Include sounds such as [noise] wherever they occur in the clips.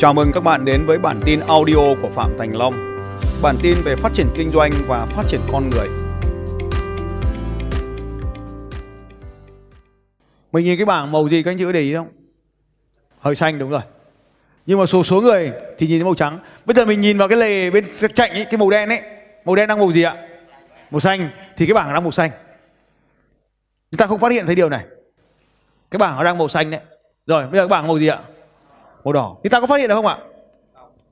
Chào mừng các bạn đến với bản tin audio của Phạm Thành Long. Bản tin về phát triển kinh doanh và phát triển con người. Mình nhìn cái bảng màu gì các anh chị có để ý không? Hơi xanh đúng rồi. Nhưng mà số số người thì nhìn thấy màu trắng. Bây giờ mình nhìn vào cái lề bên cạnh ấy, cái màu đen ấy. Màu đen đang màu gì ạ? Màu xanh thì cái bảng đang màu xanh. Chúng ta không phát hiện thấy điều này. Cái bảng nó đang màu xanh đấy. Rồi, bây giờ cái bảng màu gì ạ? Màu đỏ. Thì ta có phát hiện được không ạ?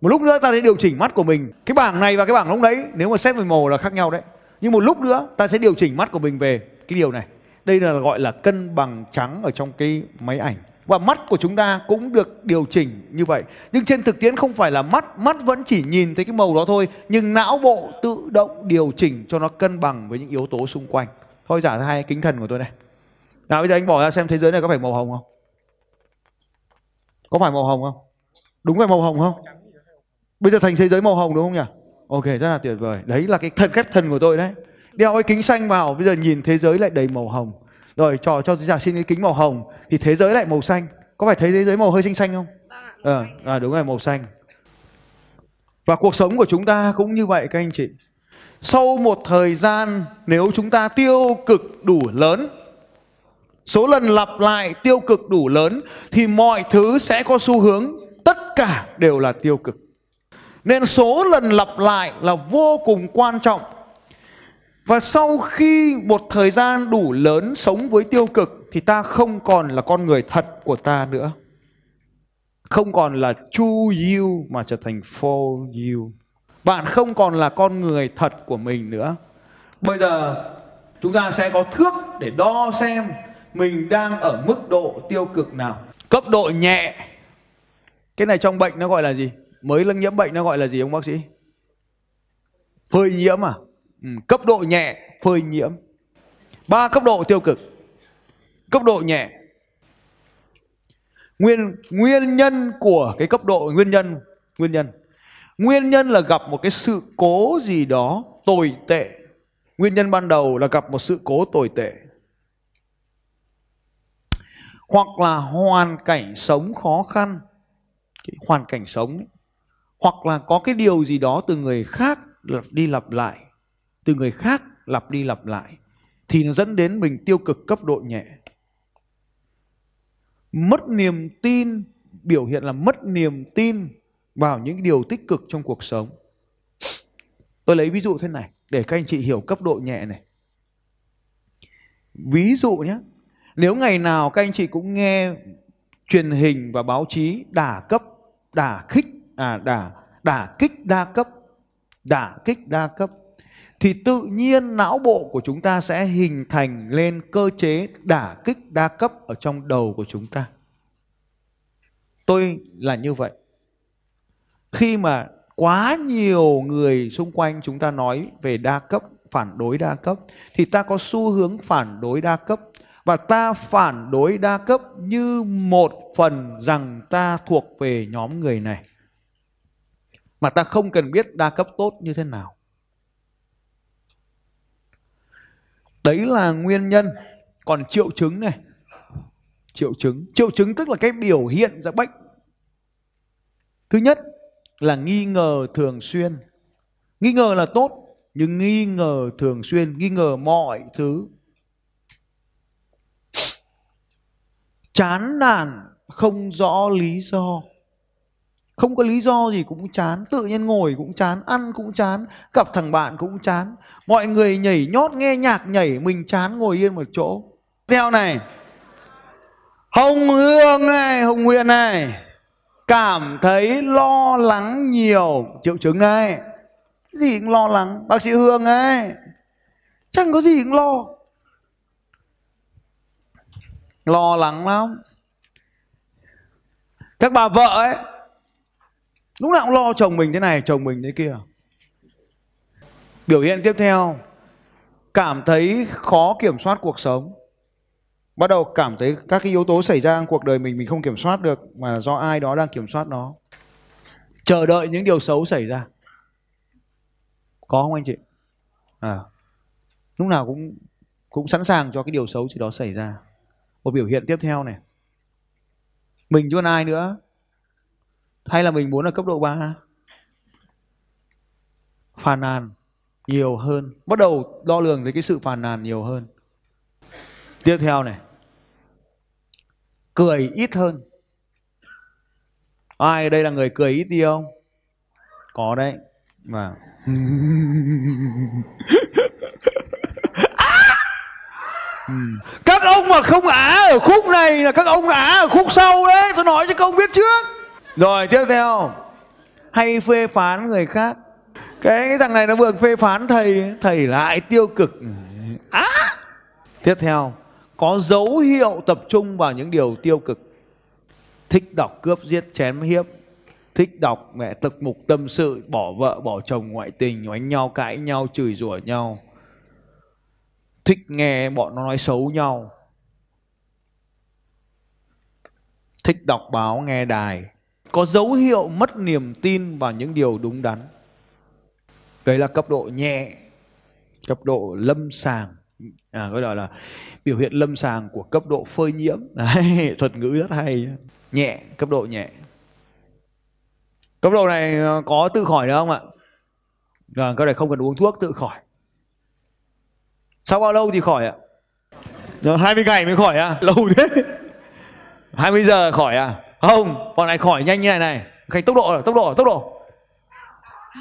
Một lúc nữa ta sẽ điều chỉnh mắt của mình. Cái bảng này và cái bảng lúc đấy nếu mà xét về màu là khác nhau đấy. Nhưng một lúc nữa ta sẽ điều chỉnh mắt của mình về cái điều này. Đây là gọi là cân bằng trắng ở trong cái máy ảnh. Và mắt của chúng ta cũng được điều chỉnh như vậy. Nhưng trên thực tiễn không phải là mắt, mắt vẫn chỉ nhìn thấy cái màu đó thôi. Nhưng não bộ tự động điều chỉnh cho nó cân bằng với những yếu tố xung quanh. Thôi giả hai kính thần của tôi này. Nào bây giờ anh bỏ ra xem thế giới này có phải màu hồng không? Có phải màu hồng không? Đúng phải màu hồng không? Bây giờ thành thế giới màu hồng đúng không nhỉ? Ok rất là tuyệt vời. Đấy là cái thần phép thần của tôi đấy. Đeo cái kính xanh vào, bây giờ nhìn thế giới lại đầy màu hồng. Rồi cho cho giả xin cái kính màu hồng thì thế giới lại màu xanh. Có phải thấy thế giới màu hơi xanh xanh không? Ờ, à, đúng rồi màu xanh. Và cuộc sống của chúng ta cũng như vậy các anh chị. Sau một thời gian nếu chúng ta tiêu cực đủ lớn số lần lặp lại tiêu cực đủ lớn thì mọi thứ sẽ có xu hướng, tất cả đều là tiêu cực. Nên số lần lặp lại là vô cùng quan trọng. Và sau khi một thời gian đủ lớn sống với tiêu cực thì ta không còn là con người thật của ta nữa. Không còn là Chu you mà trở thành for you. Bạn không còn là con người thật của mình nữa. Bây giờ chúng ta sẽ có thước để đo xem mình đang ở mức độ tiêu cực nào. Cấp độ nhẹ. Cái này trong bệnh nó gọi là gì? Mới lưng nhiễm bệnh nó gọi là gì ông bác sĩ? Phơi nhiễm à? Ừ, cấp độ nhẹ, phơi nhiễm. Ba cấp độ tiêu cực. Cấp độ nhẹ. Nguyên nguyên nhân của cái cấp độ nguyên nhân, nguyên nhân. Nguyên nhân là gặp một cái sự cố gì đó tồi tệ. Nguyên nhân ban đầu là gặp một sự cố tồi tệ hoặc là hoàn cảnh sống khó khăn. Cái hoàn cảnh sống ấy. hoặc là có cái điều gì đó từ người khác lặp đi lặp lại, từ người khác lặp đi lặp lại, thì nó dẫn đến mình tiêu cực cấp độ nhẹ. Mất niềm tin, biểu hiện là mất niềm tin vào những điều tích cực trong cuộc sống. Tôi lấy ví dụ thế này, để các anh chị hiểu cấp độ nhẹ này. Ví dụ nhé nếu ngày nào các anh chị cũng nghe truyền hình và báo chí đả cấp, đả khích, à đả đả kích đa cấp, đả kích đa cấp thì tự nhiên não bộ của chúng ta sẽ hình thành lên cơ chế đả kích đa cấp ở trong đầu của chúng ta. Tôi là như vậy. Khi mà quá nhiều người xung quanh chúng ta nói về đa cấp, phản đối đa cấp thì ta có xu hướng phản đối đa cấp và ta phản đối đa cấp như một phần rằng ta thuộc về nhóm người này. Mà ta không cần biết đa cấp tốt như thế nào. Đấy là nguyên nhân. Còn triệu chứng này. Triệu chứng. Triệu chứng tức là cái biểu hiện ra bệnh. Thứ nhất là nghi ngờ thường xuyên. Nghi ngờ là tốt, nhưng nghi ngờ thường xuyên, nghi ngờ mọi thứ. Chán nản, không rõ lý do. Không có lý do gì cũng chán. Tự nhiên ngồi cũng chán, ăn cũng chán, gặp thằng bạn cũng chán. Mọi người nhảy nhót, nghe nhạc nhảy, mình chán ngồi yên một chỗ. Theo này, hồng hương này, hồng nguyện này, cảm thấy lo lắng nhiều. Triệu chứng này gì cũng lo lắng? Bác sĩ hương ấy, chẳng có gì cũng lo lo lắng lắm. Các bà vợ ấy, lúc nào cũng lo chồng mình thế này, chồng mình thế kia. Biểu hiện tiếp theo, cảm thấy khó kiểm soát cuộc sống. Bắt đầu cảm thấy các cái yếu tố xảy ra trong cuộc đời mình mình không kiểm soát được mà do ai đó đang kiểm soát nó. Chờ đợi những điều xấu xảy ra. Có không anh chị? À lúc nào cũng cũng sẵn sàng cho cái điều xấu gì đó xảy ra một biểu hiện tiếp theo này. Mình chứ còn ai nữa. Hay là mình muốn ở cấp độ 3 phàn nàn nhiều hơn. Bắt đầu đo lường thấy cái sự phàn nàn nhiều hơn. Tiếp theo này. Cười ít hơn. Ai ở đây là người cười ít đi không? Có đấy. Mà. [laughs] các ông mà không á ở khúc này là các ông á ở khúc sau đấy tôi nói cho các ông biết trước. Rồi tiếp theo. Hay phê phán người khác. Cái, cái thằng này nó vừa phê phán thầy thầy lại tiêu cực. Á! Tiếp theo. Có dấu hiệu tập trung vào những điều tiêu cực. Thích đọc cướp giết chém hiếp. Thích đọc mẹ tập mục tâm sự bỏ vợ bỏ chồng ngoại tình oánh nhau cãi nhau chửi rủa nhau thích nghe bọn nó nói xấu nhau. Thích đọc báo nghe đài. Có dấu hiệu mất niềm tin vào những điều đúng đắn. Đấy là cấp độ nhẹ cấp độ lâm sàng. À gọi là biểu hiện lâm sàng của cấp độ phơi nhiễm. [laughs] Đấy, thuật ngữ rất hay. Nhẹ cấp độ nhẹ. Cấp độ này ờ, có tự khỏi được không ạ? Vâng, cái này không cần uống thuốc tự khỏi sau bao lâu thì khỏi ạ? Rồi 20 ngày mới khỏi à? Lâu thế. 20 giờ khỏi à? Không bọn này khỏi nhanh như này này. Cái tốc độ tốc độ tốc độ.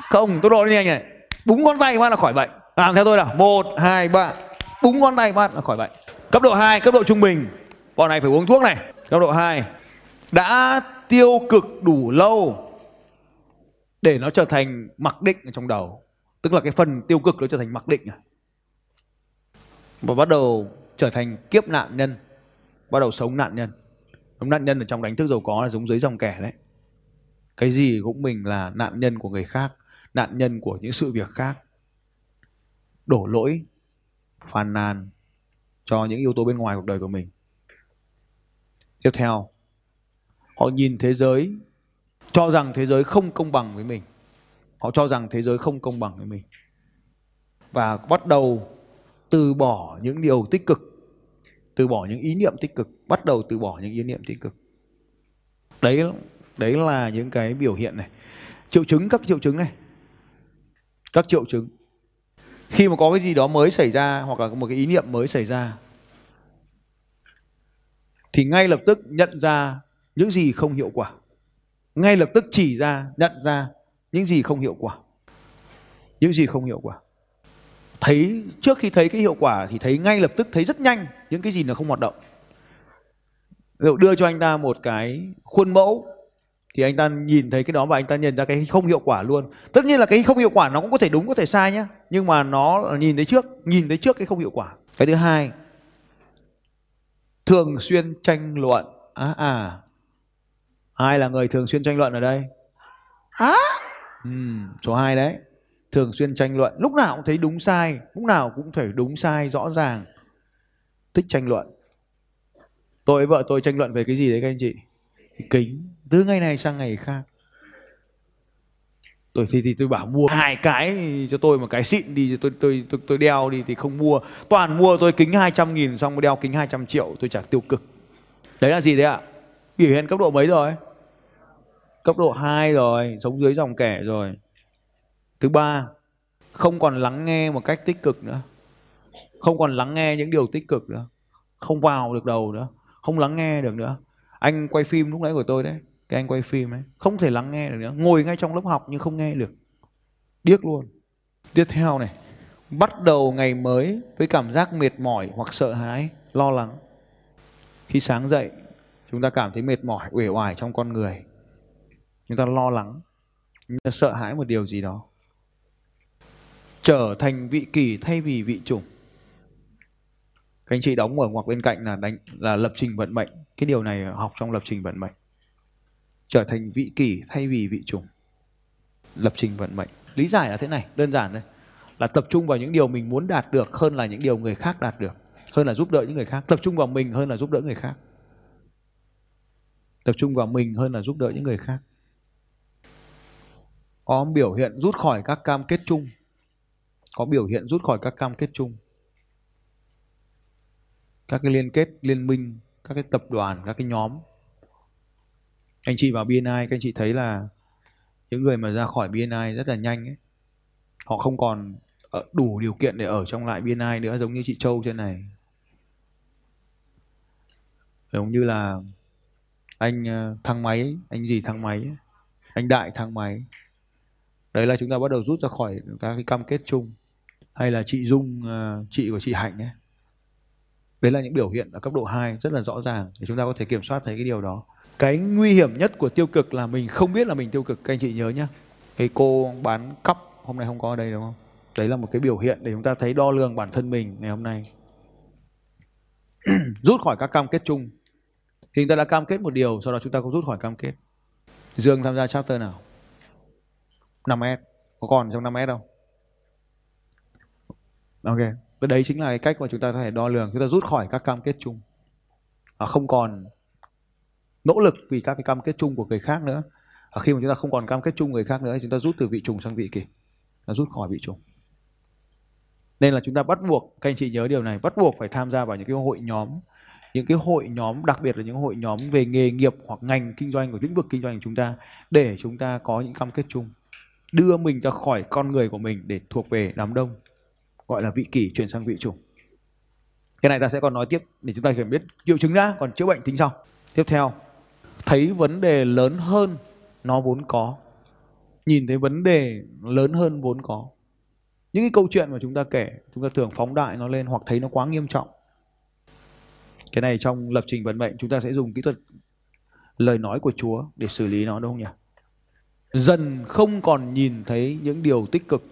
Không tốc độ như này. Này búng ngón tay phát là khỏi bệnh. Làm theo tôi nào. Một hai ba. Búng ngón tay phát là khỏi bệnh. Cấp độ 2 cấp độ trung bình. Bọn này phải uống thuốc này. Cấp độ 2 đã tiêu cực đủ lâu để nó trở thành mặc định ở trong đầu. Tức là cái phần tiêu cực nó trở thành mặc định à và bắt đầu trở thành kiếp nạn nhân, bắt đầu sống nạn nhân. Sống nạn nhân ở trong đánh thức giàu có là giống dưới dòng kẻ đấy. Cái gì cũng mình là nạn nhân của người khác, nạn nhân của những sự việc khác. Đổ lỗi, phàn nàn cho những yếu tố bên ngoài cuộc đời của mình. Tiếp theo, họ nhìn thế giới, cho rằng thế giới không công bằng với mình. Họ cho rằng thế giới không công bằng với mình. Và bắt đầu từ bỏ những điều tích cực, từ bỏ những ý niệm tích cực, bắt đầu từ bỏ những ý niệm tích cực. Đấy đấy là những cái biểu hiện này. Triệu chứng, các triệu chứng này. Các triệu chứng. Khi mà có cái gì đó mới xảy ra hoặc là một cái ý niệm mới xảy ra, thì ngay lập tức nhận ra những gì không hiệu quả. Ngay lập tức chỉ ra, nhận ra những gì không hiệu quả. Những gì không hiệu quả thấy trước khi thấy cái hiệu quả thì thấy ngay lập tức thấy rất nhanh những cái gì nó không hoạt động. Ví dụ đưa cho anh ta một cái khuôn mẫu thì anh ta nhìn thấy cái đó và anh ta nhận ra cái không hiệu quả luôn. Tất nhiên là cái không hiệu quả nó cũng có thể đúng có thể sai nhé nhưng mà nó nhìn thấy trước nhìn thấy trước cái không hiệu quả. Cái thứ hai thường xuyên tranh luận. À à ai là người thường xuyên tranh luận ở đây? Á à? ừ, số 2 đấy thường xuyên tranh luận. Lúc nào cũng thấy đúng sai lúc nào cũng thể đúng sai rõ ràng. Thích tranh luận. Tôi với vợ tôi tranh luận về cái gì đấy các anh chị? Kính. Từ ngày này sang ngày khác. Tôi thì, thì tôi bảo mua hai cái cho tôi một cái xịn đi tôi tôi tôi, tôi đeo đi thì không mua. Toàn mua tôi kính 200 nghìn xong đeo kính 200 triệu tôi trả tiêu cực. Đấy là gì đấy ạ? Biểu hiện cấp độ mấy rồi? Cấp độ 2 rồi sống dưới dòng kẻ rồi thứ ba, không còn lắng nghe một cách tích cực nữa. Không còn lắng nghe những điều tích cực nữa. Không vào được đầu nữa. Không lắng nghe được nữa. Anh quay phim lúc nãy của tôi đấy. Cái anh quay phim ấy, không thể lắng nghe được nữa. Ngồi ngay trong lớp học nhưng không nghe được. Điếc luôn. Tiếp theo này, bắt đầu ngày mới với cảm giác mệt mỏi hoặc sợ hãi, lo lắng. Khi sáng dậy, chúng ta cảm thấy mệt mỏi, uể oải trong con người. Chúng ta lo lắng. Chúng ta sợ hãi một điều gì đó trở thành vị kỷ thay vì vị chủng. Các anh chị đóng ở ngoặc bên cạnh là đánh, là lập trình vận mệnh. Cái điều này học trong lập trình vận mệnh. Trở thành vị kỷ thay vì vị chủng. Lập trình vận mệnh. Lý giải là thế này, đơn giản thôi. Là tập trung vào những điều mình muốn đạt được hơn là những điều người khác đạt được. Hơn là giúp đỡ những người khác. Tập trung vào mình hơn là giúp đỡ người khác. Tập trung vào mình hơn là giúp đỡ những người khác. Có biểu hiện rút khỏi các cam kết chung có biểu hiện rút khỏi các cam kết chung. Các cái liên kết, liên minh, các cái tập đoàn, các cái nhóm. Anh chị vào BNI các anh chị thấy là những người mà ra khỏi BNI rất là nhanh ấy. Họ không còn ờ, đủ điều kiện để ở trong lại BNI nữa, giống như chị Châu trên này. Giống như là anh ờ, thang máy, anh gì thang máy anh đại thang máy đấy là chúng ta bắt đầu rút ra khỏi các cái cam kết chung. Hay là chị Dung à, chị của chị Hạnh ấy. Đấy là những biểu hiện ở cấp độ 2 rất là rõ ràng để chúng ta có thể kiểm soát thấy cái điều đó. Cái nguy hiểm nhất của tiêu cực là mình không biết là mình tiêu cực, các anh chị nhớ nhé cái cô bán cắp hôm nay không có ở đây đúng không? Đấy là một cái biểu hiện để chúng ta thấy đo lường bản thân mình ngày hôm nay. [clears throat] Rút khỏi các cam kết chung. Thì chúng ta đã cam kết một điều, sau đó chúng ta cũng rút khỏi cam kết. Dương tham gia chapter nào? 5S có còn trong 5S đâu? ok cái đấy chính là cái cách mà chúng ta có thể đo lường chúng ta rút khỏi các cam kết chung. À, không còn nỗ lực vì các cái cam kết chung của người khác nữa. À, khi mà chúng ta không còn cam kết chung người khác nữa chúng ta rút từ vị trùng sang vị kỳ là rút khỏi vị trùng. Nên là chúng ta bắt buộc các anh chị nhớ điều này bắt buộc phải tham gia vào những cái hội nhóm những cái hội nhóm đặc biệt là những hội nhóm về nghề nghiệp hoặc ngành kinh doanh của lĩnh vực kinh doanh của chúng ta để chúng ta có những cam kết chung đưa mình ra khỏi con người của mình để thuộc về đám đông, gọi là vị kỷ chuyển sang vị chủ. Cái này ta sẽ còn nói tiếp để chúng ta hiểu biết triệu chứng đã còn chữa bệnh tính sau. Tiếp theo, thấy vấn đề lớn hơn nó vốn có. Nhìn thấy vấn đề lớn hơn vốn có. Những cái câu chuyện mà chúng ta kể, chúng ta thường phóng đại nó lên hoặc thấy nó quá nghiêm trọng. Cái này trong lập trình vận mệnh chúng ta sẽ dùng kỹ thuật lời nói của Chúa để xử lý nó, đúng không nhỉ? Dần không còn nhìn thấy những điều tích cực.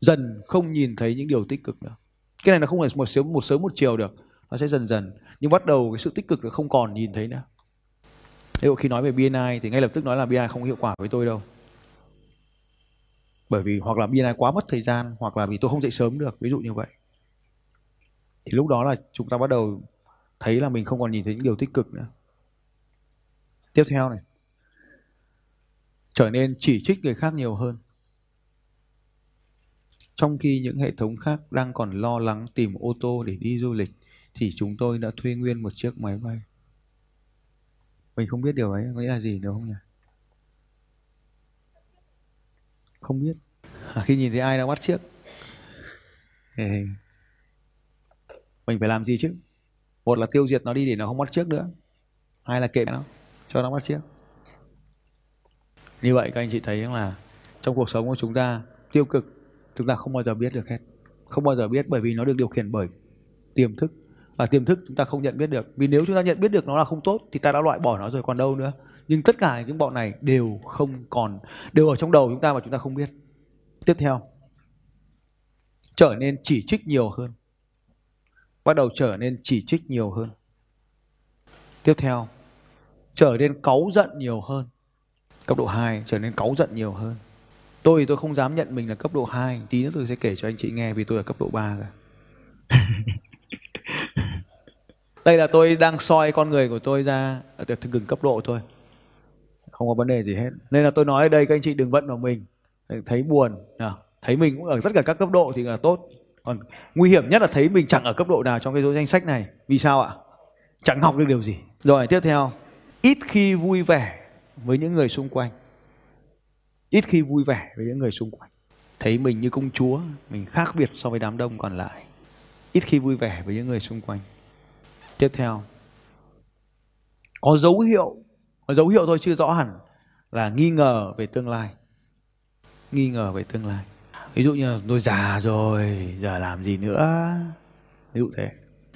Dần không nhìn thấy những điều tích cực nữa. Cái này nó không phải một sớm một sớm một chiều được. Nó sẽ dần dần. Nhưng bắt đầu cái sự tích cực nó không còn nhìn thấy nữa. Ví dụ khi nói về BNI thì ngay lập tức nói là BNI không hiệu quả với tôi đâu. Bởi vì hoặc là BNI quá mất thời gian, hoặc là vì tôi không dậy sớm được, ví dụ như vậy. Thì lúc đó là chúng ta bắt đầu thấy là mình không còn nhìn thấy những điều tích cực nữa. Tiếp theo này trở nên chỉ trích người khác nhiều hơn. Trong khi những hệ thống khác đang còn lo lắng tìm ô tô để đi du lịch thì chúng tôi đã thuê nguyên một chiếc máy bay. Mình không biết điều ấy nghĩa là gì đúng không nhỉ? Không biết. À, khi nhìn thấy ai đang bắt chiếc thì mình phải làm gì chứ? Một là tiêu diệt nó đi để nó không bắt chiếc nữa. Hai là kệ nó cho nó bắt chiếc như vậy các anh chị thấy là trong cuộc sống của chúng ta tiêu cực, chúng ta không bao giờ biết được hết. Không bao giờ biết bởi vì nó được điều khiển bởi tiềm thức. Và tiềm thức chúng ta không nhận biết được. Vì nếu chúng ta nhận biết được nó là không tốt thì ta đã loại bỏ nó rồi còn đâu nữa. Nhưng tất cả những bọn này đều không còn, đều ở trong đầu chúng ta mà chúng ta không biết. Tiếp theo, trở nên chỉ trích nhiều hơn. Bắt đầu trở nên chỉ trích nhiều hơn. Tiếp theo, trở nên cáu giận nhiều hơn cấp độ 2 trở nên cáu giận nhiều hơn. Tôi thì tôi không dám nhận mình là cấp độ 2 tí nữa tôi sẽ kể cho anh chị nghe vì tôi là cấp độ 3 rồi. [laughs] Đây là tôi đang soi con người của tôi ra ở gừng cấp độ thôi. Không có vấn đề gì hết. Nên là tôi nói ở đây các anh chị đừng vận vào mình. Thấy buồn thấy mình cũng ở tất cả các cấp độ thì là tốt. Còn nguy hiểm nhất là thấy mình chẳng ở cấp độ nào trong cái danh sách này. Vì sao ạ? Chẳng học được điều gì. Rồi tiếp theo. Ít khi vui vẻ với những người xung quanh. Ít khi vui vẻ với những người xung quanh. Thấy mình như công chúa, mình khác biệt so với đám đông còn lại. Ít khi vui vẻ với những người xung quanh. Tiếp theo, có dấu hiệu, có dấu hiệu thôi chưa rõ hẳn là nghi ngờ về tương lai. Nghi ngờ về tương lai. Ví dụ như tôi già rồi, giờ làm gì nữa? Ví dụ thế.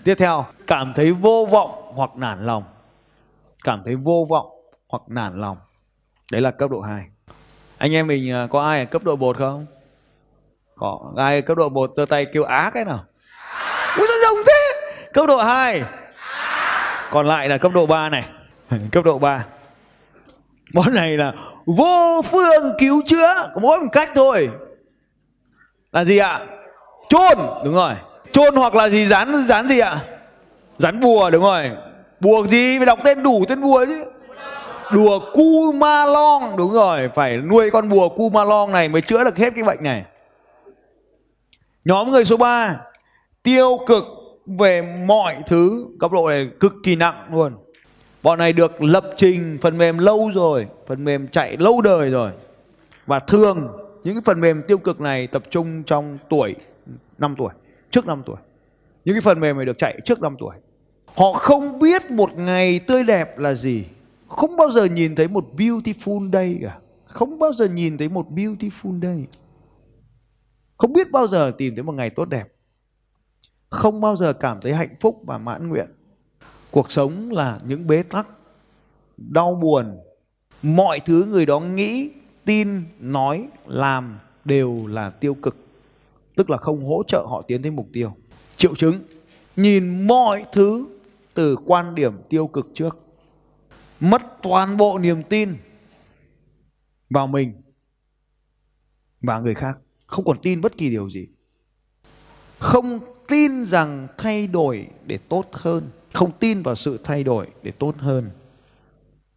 Tiếp theo, cảm thấy vô vọng hoặc nản lòng. Cảm thấy vô vọng hoặc nản lòng. Đấy là cấp độ 2 anh em mình à, có ai ở cấp độ 1 không? Có ai ở cấp độ 1 giơ tay kêu á cái nào? Úi sao rồng thế? Cấp độ 2 còn lại là cấp độ 3 này. [laughs] Cấp độ 3 món này là vô phương cứu chữa, có mỗi một cách thôi. Là gì ạ? Chôn, đúng rồi. Chôn hoặc là gì dán dán gì ạ? Dán bùa, đúng rồi. Bùa gì? Phải đọc tên đủ tên bùa chứ đùa cu ma long đúng rồi phải nuôi con bùa cu ma long này mới chữa được hết cái bệnh này nhóm người số 3 tiêu cực về mọi thứ cấp độ này cực kỳ nặng luôn Bọn này được lập trình phần mềm lâu rồi, phần mềm chạy lâu đời rồi. Và thường những cái phần mềm tiêu cực này tập trung trong tuổi 5 tuổi, trước 5 tuổi. Những cái phần mềm này được chạy trước 5 tuổi. Họ không biết một ngày tươi đẹp là gì. Không bao giờ nhìn thấy một beautiful day cả. Không bao giờ nhìn thấy một beautiful day. Không biết bao giờ tìm thấy một ngày tốt đẹp. Không bao giờ cảm thấy hạnh phúc và mãn nguyện. Cuộc sống là những bế tắc, đau buồn. Mọi thứ người đó nghĩ, tin, nói, làm đều là tiêu cực. Tức là không hỗ trợ họ tiến tới mục tiêu. Triệu chứng, nhìn mọi thứ từ quan điểm tiêu cực trước. Mất toàn bộ niềm tin vào mình và người khác. Không còn tin bất kỳ điều gì. Không tin rằng thay đổi để tốt hơn. Không tin vào sự thay đổi để tốt hơn.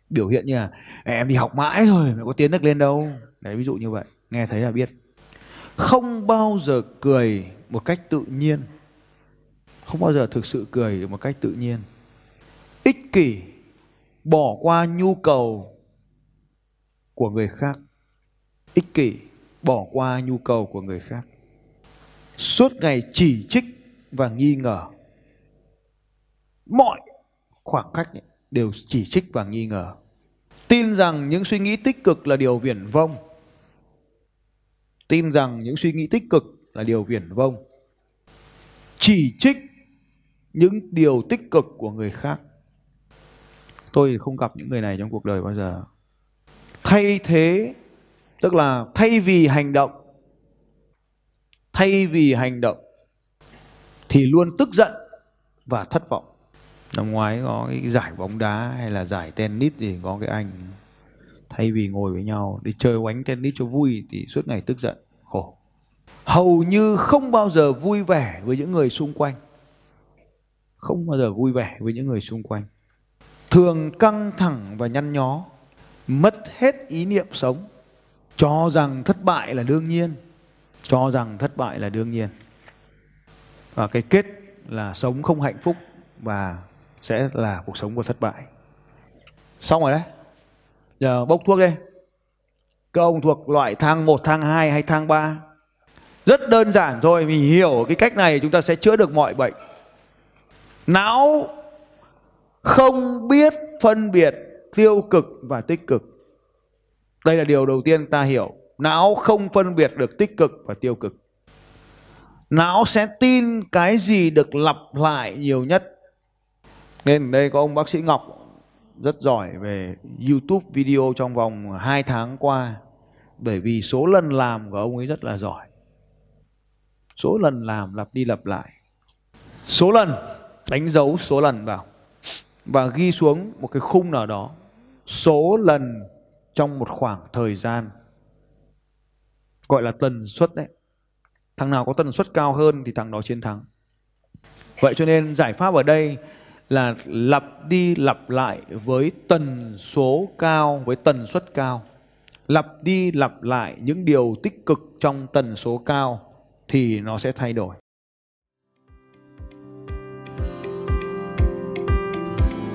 Biểu hiện như là em đi học mãi rồi mà có tiến được lên đâu? Đấy, ví dụ như vậy. Nghe thấy là biết. Không bao giờ cười một cách tự nhiên. Không bao giờ thực sự cười một cách tự nhiên. Ích kỷ bỏ qua nhu cầu của người khác. Ích kỷ, bỏ qua nhu cầu của người khác. Suốt ngày chỉ trích và nghi ngờ. Mọi khoảng cách đều chỉ trích và nghi ngờ. Tin rằng những suy nghĩ tích cực là điều viển vông. Tin rằng những suy nghĩ tích cực là điều viển vông. Chỉ trích những điều tích cực của người khác tôi không gặp những người này trong cuộc đời bao giờ. Thay thế tức là thay vì hành động thay vì hành động thì luôn tức giận và thất vọng. Năm ngoái có cái giải bóng đá hay là giải tennis thì có cái anh thay vì ngồi với nhau đi chơi oánh tennis cho vui thì suốt ngày tức giận khổ. Hầu như không bao giờ vui vẻ với những người xung quanh. Không bao giờ vui vẻ với những người xung quanh thường căng thẳng và nhăn nhó mất hết ý niệm sống cho rằng thất bại là đương nhiên cho rằng thất bại là đương nhiên. Và cái kết là sống không hạnh phúc và sẽ là cuộc sống của thất bại. Xong rồi đấy. Giờ bốc thuốc đi các ông thuộc loại thang 1, thang 2 hay thang 3 rất đơn giản thôi mình hiểu cái cách này chúng ta sẽ chữa được mọi bệnh. Não không biết phân biệt tiêu cực và tích cực. Đây là điều đầu tiên ta hiểu. Não không phân biệt được tích cực và tiêu cực. Não sẽ tin cái gì được lặp lại nhiều nhất. Nên đây có ông bác sĩ Ngọc rất giỏi về YouTube video trong vòng 2 tháng qua, bởi vì số lần làm của ông ấy rất là giỏi. Số lần làm lặp đi lặp lại. Số lần, đánh dấu số lần vào và ghi xuống một cái khung nào đó số lần trong một khoảng thời gian gọi là tần suất đấy. Thằng nào có tần suất cao hơn thì thằng đó chiến thắng. Vậy cho nên giải pháp ở đây là lặp đi lặp lại với tần số cao với tần suất cao lặp đi lặp lại những điều tích cực trong tần số cao thì nó sẽ thay đổi